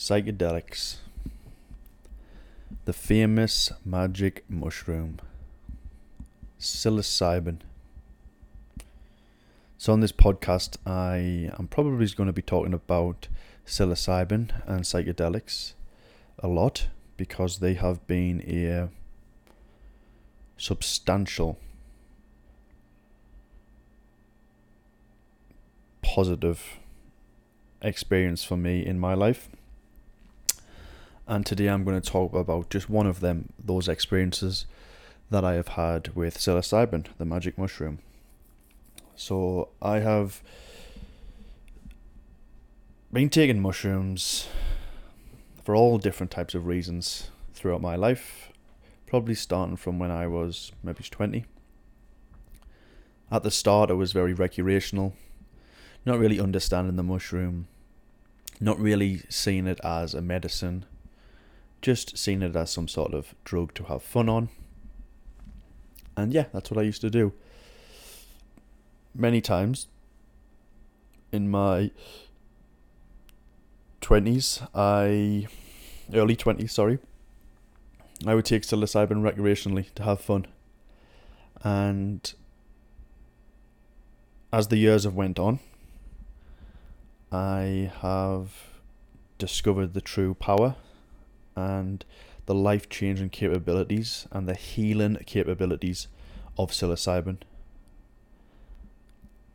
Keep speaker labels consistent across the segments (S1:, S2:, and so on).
S1: Psychedelics. The famous magic mushroom. Psilocybin. So, on this podcast, I am probably going to be talking about psilocybin and psychedelics a lot because they have been a substantial positive experience for me in my life. And today I'm going to talk about just one of them, those experiences that I have had with psilocybin, the magic mushroom. So I have been taking mushrooms for all different types of reasons throughout my life, probably starting from when I was maybe 20. At the start, I was very recreational, not really understanding the mushroom, not really seeing it as a medicine, just seen it as some sort of drug to have fun on. And yeah, that's what I used to do. Many times in my 20s, I. early 20s, sorry, I would take psilocybin recreationally to have fun. And as the years have went on, I have discovered the true power and the life changing capabilities and the healing capabilities of psilocybin.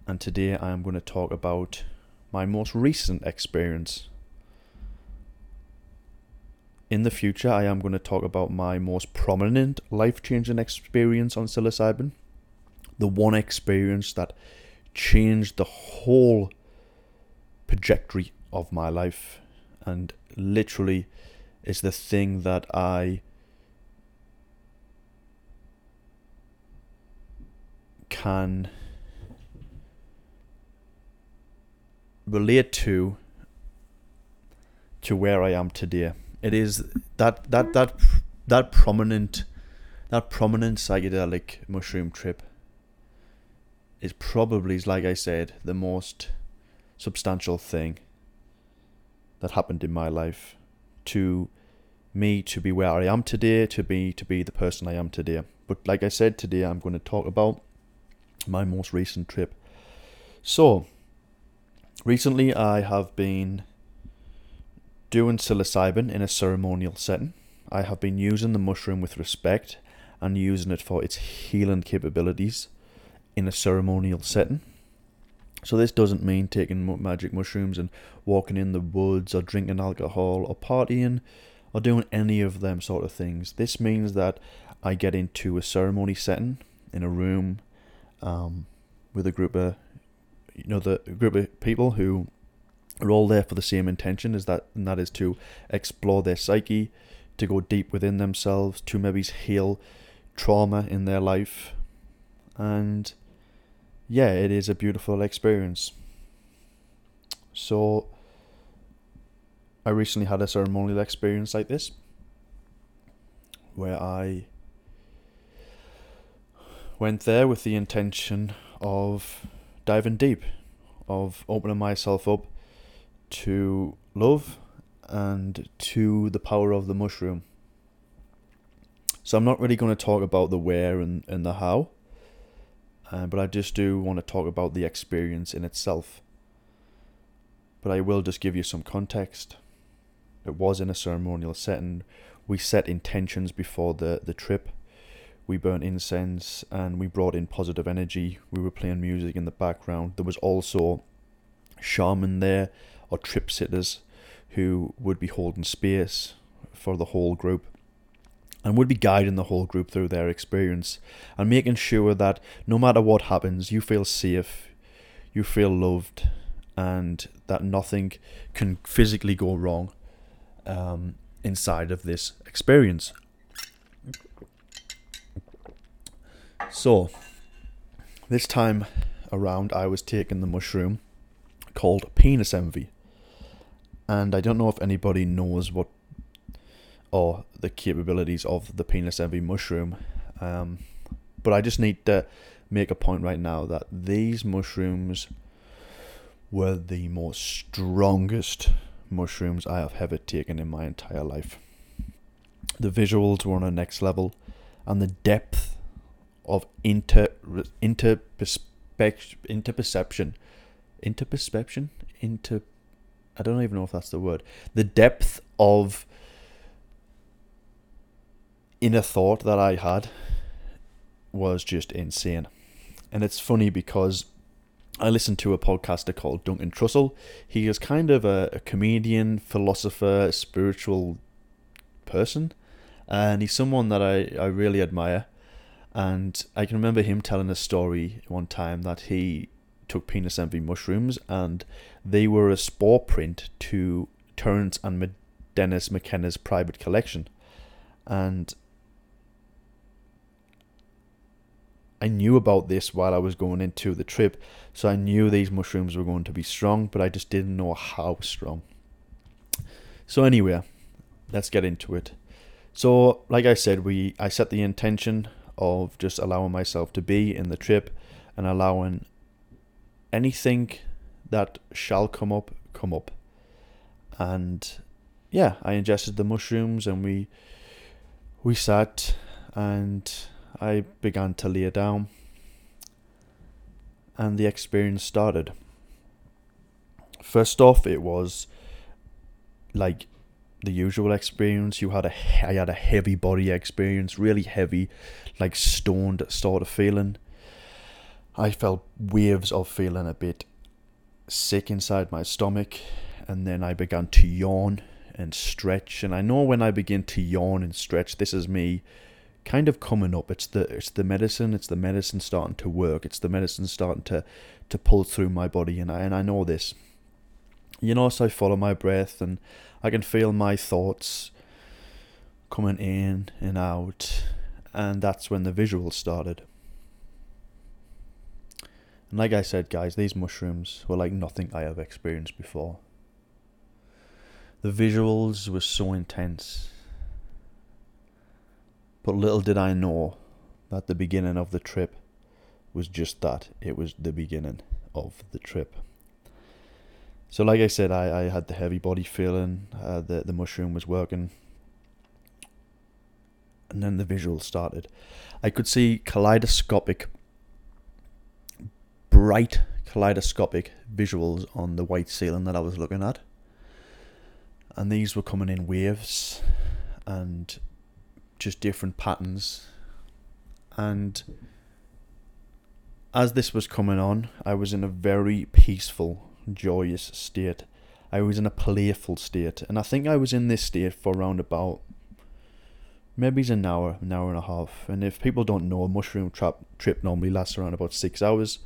S1: And today I am going to talk about my most recent experience. In the future, I am going to talk about my most prominent life changing experience on psilocybin. The one experience that changed the whole trajectory of my life and literally is the thing that I can relate to to where I am today. It is that that that that prominent that prominent psychedelic mushroom trip is probably like I said the most substantial thing that happened in my life to me to be where I am today, to be to be the person I am today. But like I said today, I'm going to talk about my most recent trip. So, recently I have been doing psilocybin in a ceremonial setting. I have been using the mushroom with respect and using it for its healing capabilities in a ceremonial setting. So this doesn't mean taking magic mushrooms and walking in the woods or drinking alcohol or partying or doing any of them sort of things. This means that I get into a ceremony setting in a room um, with a group of you know the group of people who are all there for the same intention is that and that is to explore their psyche, to go deep within themselves, to maybe heal trauma in their life and yeah, it is a beautiful experience. So, I recently had a ceremonial experience like this where I went there with the intention of diving deep, of opening myself up to love and to the power of the mushroom. So, I'm not really going to talk about the where and, and the how uh, but I just do want to talk about the experience in itself. But I will just give you some context. It was in a ceremonial setting. We set intentions before the, the trip. We burnt incense and we brought in positive energy. We were playing music in the background. There was also shaman there or trip sitters who would be holding space for the whole group and would be guiding the whole group through their experience and making sure that no matter what happens, you feel safe, you feel loved, and that nothing can physically go wrong um, inside of this experience. So, this time around, I was taking the mushroom called penis envy. And I don't know if anybody knows what or the capabilities of the penis envy mushroom. Um, but I just need to make a point right now that these mushrooms were the most strongest mushrooms I have ever taken in my entire life. The visuals were on a next level, and the depth of inter inter interperception, interperception, inter. I don't even know if that's the word. The depth of inner thought that I had was just insane. And it's funny because I listened to a podcaster called Duncan Trussell. He is kind of a, a comedian, philosopher, spiritual person, and he's someone that I, I really admire. And I can remember him telling a story one time that he took penis envy mushrooms and they were a spore print to Terence and Dennis McKenna's private collection. And I knew about this while I was going into the trip, so I knew these mushrooms were going to be strong, but I just didn't know how strong. So anyway, let's get into it. So, like I said, we I set the intention of just allowing myself to be in the trip and allowing anything that shall come up come up. And yeah, I ingested the mushrooms and we we sat and I began to lay down, and the experience started. First off, it was like the usual experience. You had a I had a heavy body experience, really heavy, like stoned sort of feeling. I felt waves of feeling a bit sick inside my stomach, and then I began to yawn and stretch. And I know when I begin to yawn and stretch, this is me kind of coming up. It's the it's the medicine. It's the medicine starting to work. It's the medicine starting to to pull through my body, and I and I know this. You know, so I follow my breath, and I can feel my thoughts coming in and out, and that's when the visuals started. And like I said, guys, these mushrooms were like nothing I have experienced before. The visuals were so intense but little did I know that the beginning of the trip was just that. It was the beginning of the trip. So, like I said, I, I had the heavy body feeling, uh, the, the mushroom was working. And then the visual started. I could see kaleidoscopic, bright kaleidoscopic visuals on the white ceiling that I was looking at. And these were coming in waves. And just different patterns. And as this was coming on, I was in a very peaceful, joyous state. I was in a playful state, and I think I was in this state for around about maybe it's an hour, an hour and a half. And if people don't know, a mushroom trap trip normally lasts around about six hours.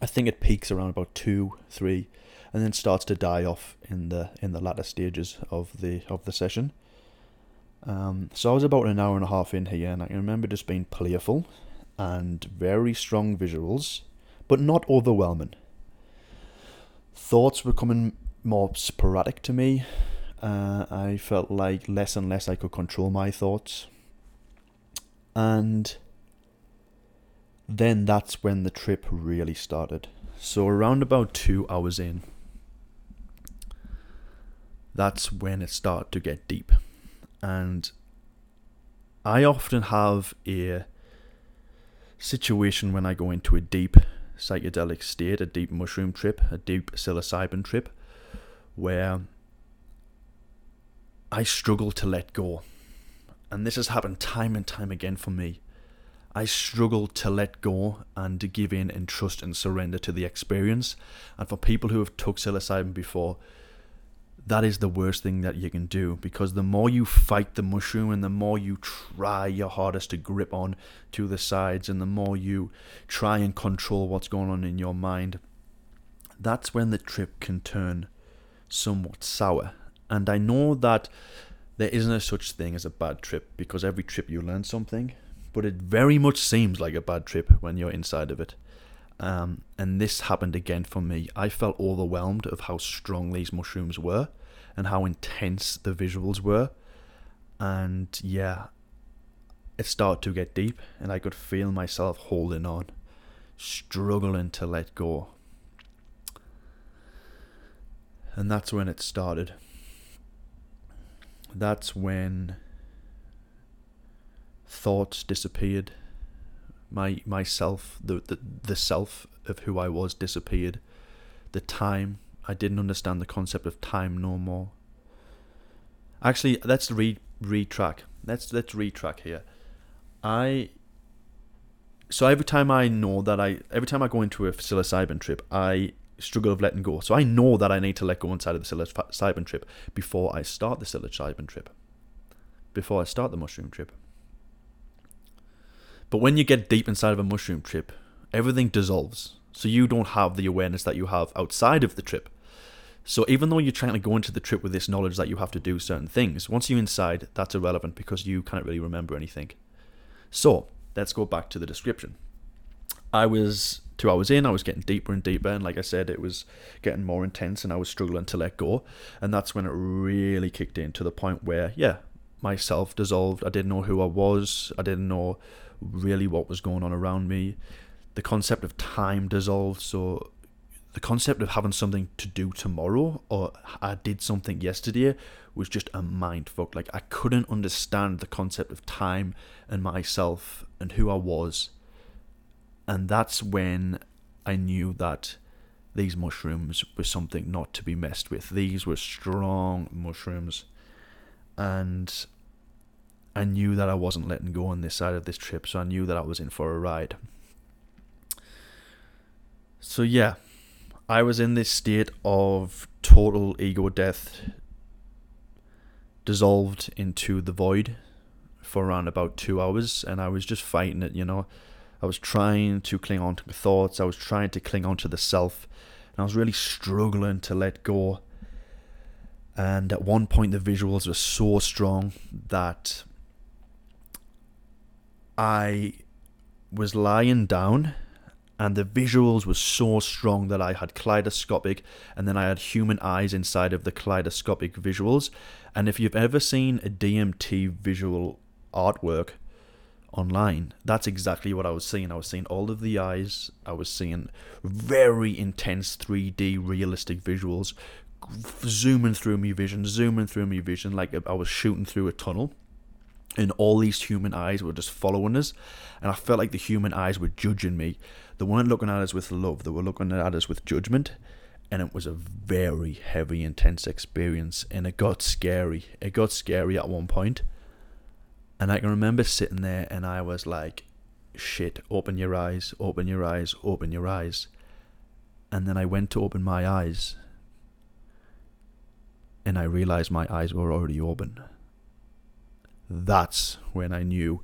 S1: I think it peaks around about two, three, and then starts to die off in the in the latter stages of the of the session. Um, so I was about an hour and a half in here, and I can remember just being playful and very strong visuals, but not overwhelming. Thoughts were coming more sporadic to me. Uh, I felt like less and less I could control my thoughts. And then that's when the trip really started. So around about two hours in, that's when it started to get deep and I often have a situation when I go into a deep psychedelic state, a deep mushroom trip, a deep psilocybin trip, where I struggle to let go. And this has happened time and time again for me. I struggle to let go and to give in and trust and surrender to the experience. And for people who have took psilocybin before, that is the worst thing that you can do because the more you fight the mushroom and the more you try your hardest to grip on to the sides and the more you try and control what's going on in your mind, that's when the trip can turn somewhat sour. And I know that there isn't a such thing as a bad trip because every trip you learn something, but it very much seems like a bad trip when you're inside of it. Um, and this happened again for me. I felt overwhelmed of how strong these mushrooms were and how intense the visuals were. And yeah, it started to get deep, and I could feel myself holding on, struggling to let go. And that's when it started. That's when thoughts disappeared. My myself, the, the the self of who I was disappeared. The time I didn't understand the concept of time no more. Actually, let's re retrack. Let's let's retrack here. I so every time I know that I every time I go into a psilocybin trip, I struggle of letting go. So I know that I need to let go inside of the psilocybin trip before I start the psilocybin trip. Before I start the mushroom trip. But when you get deep inside of a mushroom trip, everything dissolves. So you don't have the awareness that you have outside of the trip. So even though you're trying to go into the trip with this knowledge that you have to do certain things, once you're inside, that's irrelevant because you can't really remember anything. So let's go back to the description. I was two hours in, I was getting deeper and deeper, and like I said, it was getting more intense, and I was struggling to let go. And that's when it really kicked in to the point where, yeah, myself dissolved. I didn't know who I was. I didn't know really what was going on around me. The concept of time dissolved. So the concept of having something to do tomorrow or I did something yesterday was just a mind fuck. Like I couldn't understand the concept of time and myself and who I was. And that's when I knew that these mushrooms were something not to be messed with. These were strong mushrooms. And I knew that I wasn't letting go on this side of this trip, so I knew that I was in for a ride. So, yeah, I was in this state of total ego death, dissolved into the void for around about two hours, and I was just fighting it, you know. I was trying to cling on to thoughts, I was trying to cling on to the self, and I was really struggling to let go. And at one point, the visuals were so strong that I was lying down and the visuals were so strong that I had kaleidoscopic and then I had human eyes inside of the kaleidoscopic visuals. And if you've ever seen a DMT visual artwork online, that's exactly what I was seeing. I was seeing all of the eyes, I was seeing very intense 3D realistic visuals zooming through me vision, zooming through me vision like I was shooting through a tunnel and all these human eyes were just following us. And i felt like the human eyes were judging me. They weren't looking at us with love. They were looking at us with judgment. And it was a very heavy intense experience. And it got scary. It got scary at one point. And i can remember sitting there and i was like shit open your eyes open your eyes open your eyes. And then i went to open my eyes. And i realized my eyes were already open that's when I knew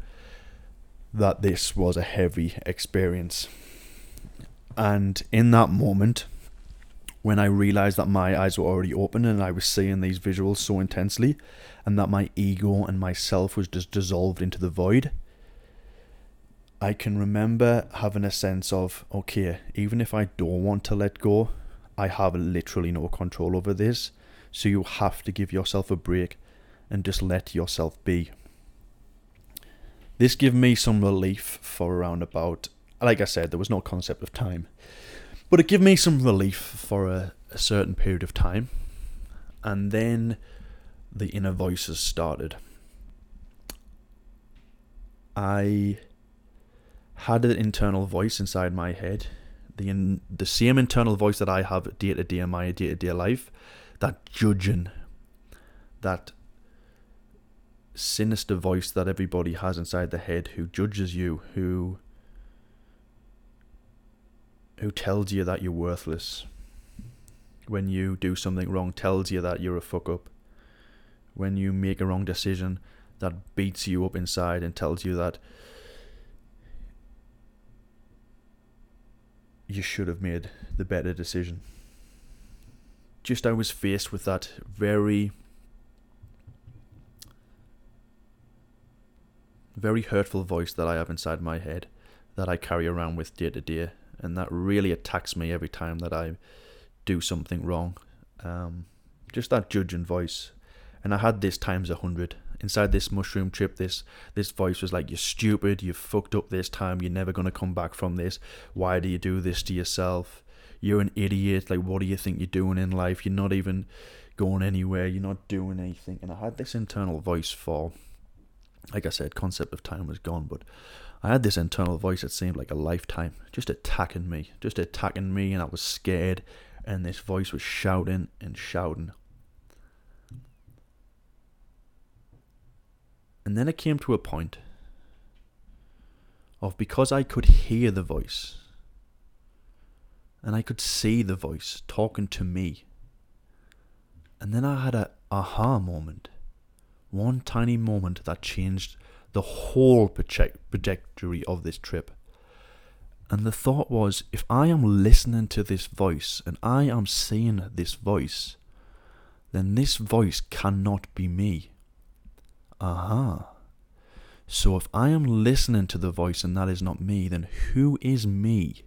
S1: that this was a heavy experience. And in that moment, when I realized that my eyes were already open and I was seeing these visuals so intensely, and that my ego and myself was just dissolved into the void, I can remember having a sense of okay, even if I don't want to let go, I have literally no control over this. So you have to give yourself a break and just let yourself be. This gave me some relief for around about, like I said, there was no concept of time, but it gave me some relief for a, a certain period of time, and then the inner voices started. I had an internal voice inside my head, the in, the same internal voice that I have day to day in my day to day life, that judging, that sinister voice that everybody has inside the head who judges you, who who tells you that you're worthless. When you do something wrong, tells you that you're a fuck up. When you make a wrong decision, that beats you up inside and tells you that you should have made the better decision. Just I was faced with that very very hurtful voice that I have inside my head that I carry around with day to day, and that really attacks me every time that I do something wrong. Um, just that judging voice, and I had this times a hundred inside this mushroom trip. This this voice was like, "You're stupid. You fucked up this time. You're never gonna come back from this. Why do you do this to yourself? you're an idiot. Like, what do you think you're doing in life? You're not even going anywhere. You're not doing anything. And I had this internal voice for, like I said, concept of time was gone, but I had this internal voice that seemed like a lifetime, just attacking me, just attacking me, and I was scared. And this voice was shouting and shouting. And then it came to a point of because I could hear the voice and I could see the voice talking to me. And then I had a aha moment. One tiny moment that changed the whole trajectory of this trip. And the thought was if I am listening to this voice and I am seeing this voice, then this voice cannot be me. Aha. So if I am listening to the voice and that is not me, then who is me?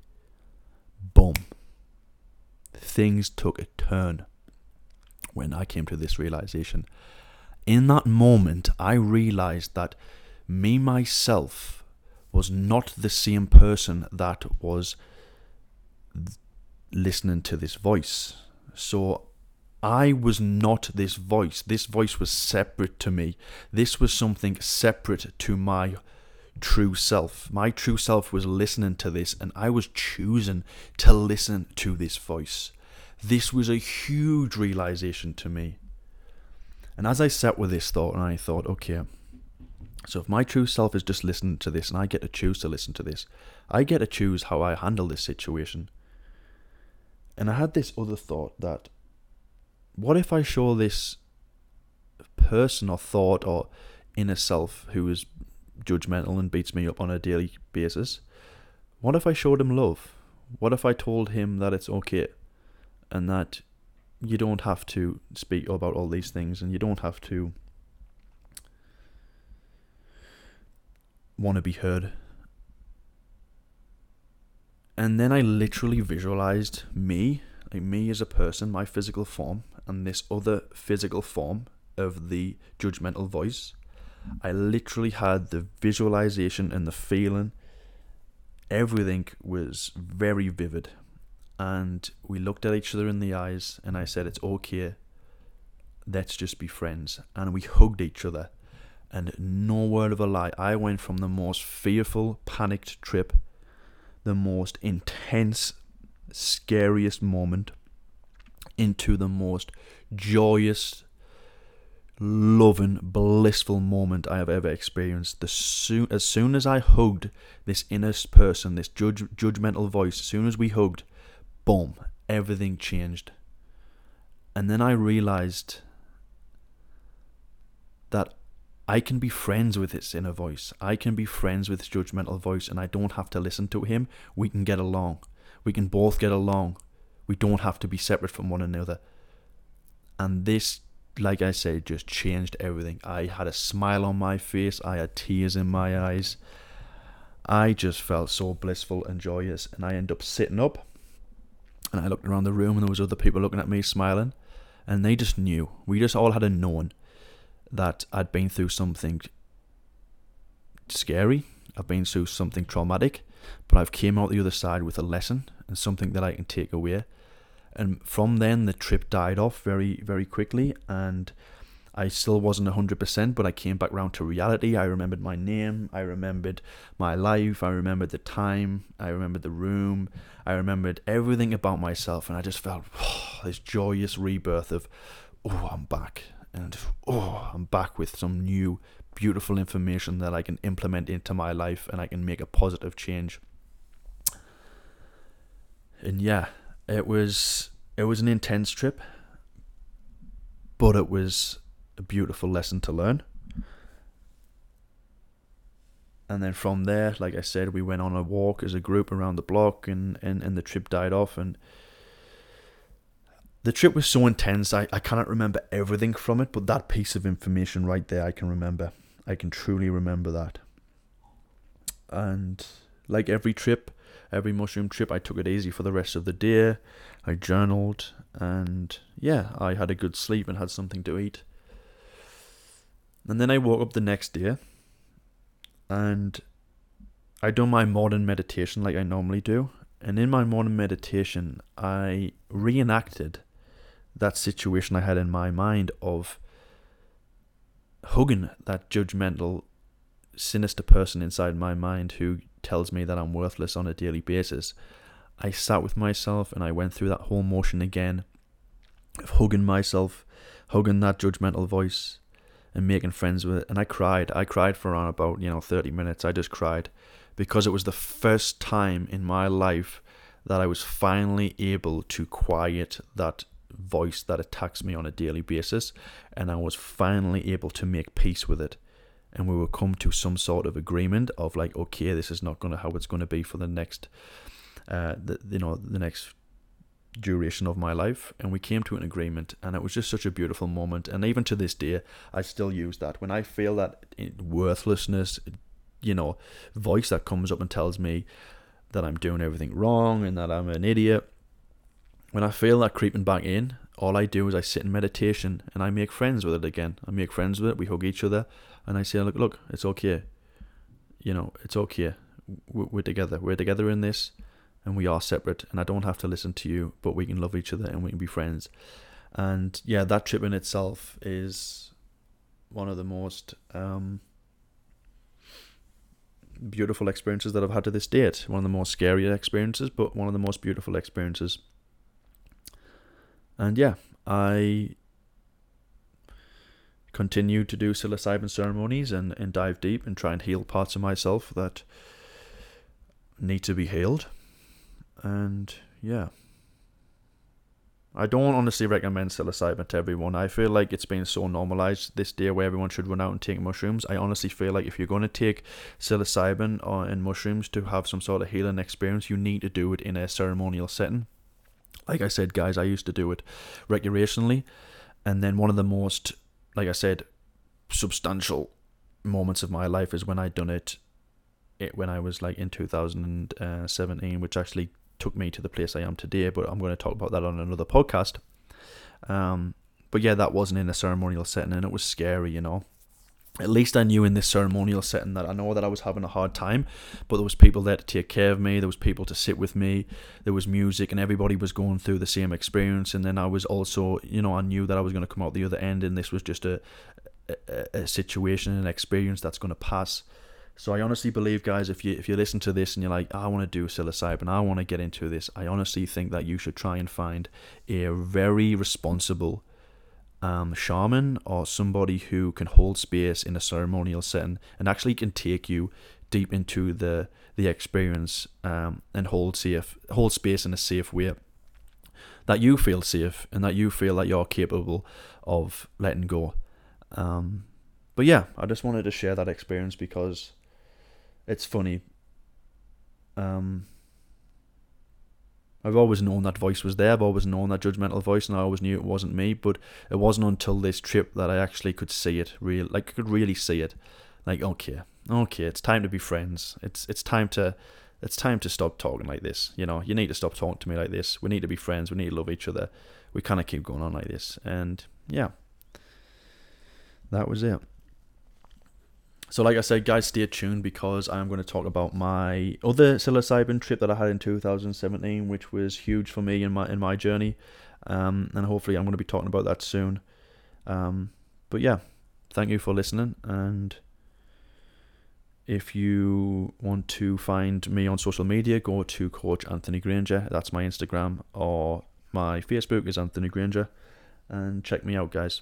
S1: Boom. Things took a turn when I came to this realization. In that moment, I realized that me myself was not the same person that was listening to this voice. So I was not this voice. This voice was separate to me. This was something separate to my true self. My true self was listening to this, and I was choosing to listen to this voice. This was a huge realization to me. And as I sat with this thought, and I thought, okay, so if my true self is just listening to this, and I get to choose to listen to this, I get to choose how I handle this situation. And I had this other thought that what if I show this person or thought or inner self who is judgmental and beats me up on a daily basis? What if I showed him love? What if I told him that it's okay and that you don't have to speak about all these things and you don't have to want to be heard? And then I literally visualized me, like me as a person, my physical form, and this other physical form of the judgmental voice. I literally had the visualization and the feeling. Everything was very vivid. And we looked at each other in the eyes, and I said, It's okay. Let's just be friends. And we hugged each other. And no word of a lie, I went from the most fearful, panicked trip, the most intense, scariest moment into the most joyous, loving, blissful moment I have ever experienced. The soon, as soon as I hugged this inner person, this judge, judgmental voice, as soon as we hugged, boom, everything changed. And then I realized that I can be friends with this inner voice. I can be friends with this judgmental voice, and I don't have to listen to him. We can get along. We can both get along. We don't have to be separate from one another. And this, like I said, just changed everything. I had a smile on my face, I had tears in my eyes. I just felt so blissful and joyous. And I end up sitting up and I looked around the room and there was other people looking at me smiling. And they just knew. We just all had a known that I'd been through something scary. I've been through something traumatic, but I've came out the other side with a lesson and something that I can take away and from then the trip died off very very quickly and I still wasn't 100% but I came back round to reality. I remembered my name. I remembered my life. I remembered the time. I remembered the room. I remembered everything about myself and I just felt oh, this joyous rebirth of oh I'm back and oh I'm back with some new beautiful information that I can implement into my life and I can make a positive change. And yeah it was it was an intense trip, but it was a beautiful lesson to learn. And then from there, like I said, we went on a walk as a group around the block, and, and, and the trip died off. And the trip was so intense, I, I cannot remember everything from it, but that piece of information right there, I can remember. I can truly remember that. And like every trip, every mushroom trip, I took it easy for the rest of the day. I journaled, and yeah, I had a good sleep and had something to eat. And then I woke up the next day, and I done my morning meditation like I normally do, And in my morning meditation, I reenacted that situation I had in my mind of hugging that judgmental, sinister person inside my mind who tells me that I'm worthless on a daily basis. I sat with myself and I went through that whole motion again of hugging myself, hugging that judgmental voice, and making friends with it. And I cried. I cried for around about, you know, 30 minutes. I just cried because it was the first time in my life that I was finally able to quiet that voice that attacks me on a daily basis. And I was finally able to make peace with it. And we will come to some sort of agreement of like, okay, this is not going to how it's going to be for the next, uh, the, you know, the next duration of my life and we came to an agreement and it was just such a beautiful moment. And even to this day i still use that. When i feel that worthlessness you know voice that comes up and tells me that i'm doing everything wrong and that i'm an idiot when i feel that creeping back in all i do is i sit in meditation and i make friends with it again. I make friends with it we hug each other and i say look look it's okay. You know it's okay. We're together. We're together in this and we are separate and I don't have to listen to you, but we can love each other and we can be friends. And yeah, that trip in itself is one of the most um, beautiful experiences that I've had to this date. One of the most scary experiences, but one of the most beautiful experiences. And yeah, I continue to do psilocybin ceremonies and, and dive deep and try and heal parts of myself that need to be healed and yeah. I don't honestly recommend psilocybin to everyone. I feel like it's been so normalized this day where everyone should run out and take mushrooms. I honestly feel like if you're going to take psilocybin uh, or in mushrooms to have some sort of healing experience, you need to do it in a ceremonial setting. Like I said, guys, I used to do it recreationally, and then one of the most, like I said, substantial moments of my life is when I done it, it when I was like in 2017, uh, which actually took me to the place I am today, but I'm going to talk about that on another podcast. Um, but yeah, that wasn't in a ceremonial setting and it was scary, you know. At least I knew in this ceremonial setting that I know that I was having a hard time, but there was people there to take care of me. There was people to sit with me. There was music, and everybody was going through the same experience. And then I was also, you know, I knew that I was going to come out the other end, and this was just a a, a situation, an experience that's going to pass. So I honestly believe, guys, if you if you listen to this and you're like, I want to do psilocybin, I want to get into this, I honestly think that you should try and find a very responsible um, shaman or somebody who can hold space in a ceremonial setting and actually can take you deep into the the experience um, and hold safe hold space in a safe way that you feel safe and that you feel that you're capable of letting go. Um, but yeah, I just wanted to share that experience because it's funny. Um, I've always known that voice was there. I've always known that judgmental voice, and I always knew it wasn't me. But it wasn't until this trip that I actually could see it. Real, like I could really see it. Like okay, okay, it's time to be friends. It's it's time to it's time to stop talking like this. You know, you need to stop talking to me like this. We need to be friends. We need to love each other. We kind of keep going on like this, and yeah, that was it. So, like I said, guys, stay tuned because I'm going to talk about my other psilocybin trip that I had in 2017, which was huge for me in my in my journey, um, and hopefully, I'm going to be talking about that soon. Um, but yeah, thank you for listening, and if you want to find me on social media, go to Coach Anthony Granger. That's my Instagram, or my Facebook is Anthony Granger, and check me out, guys.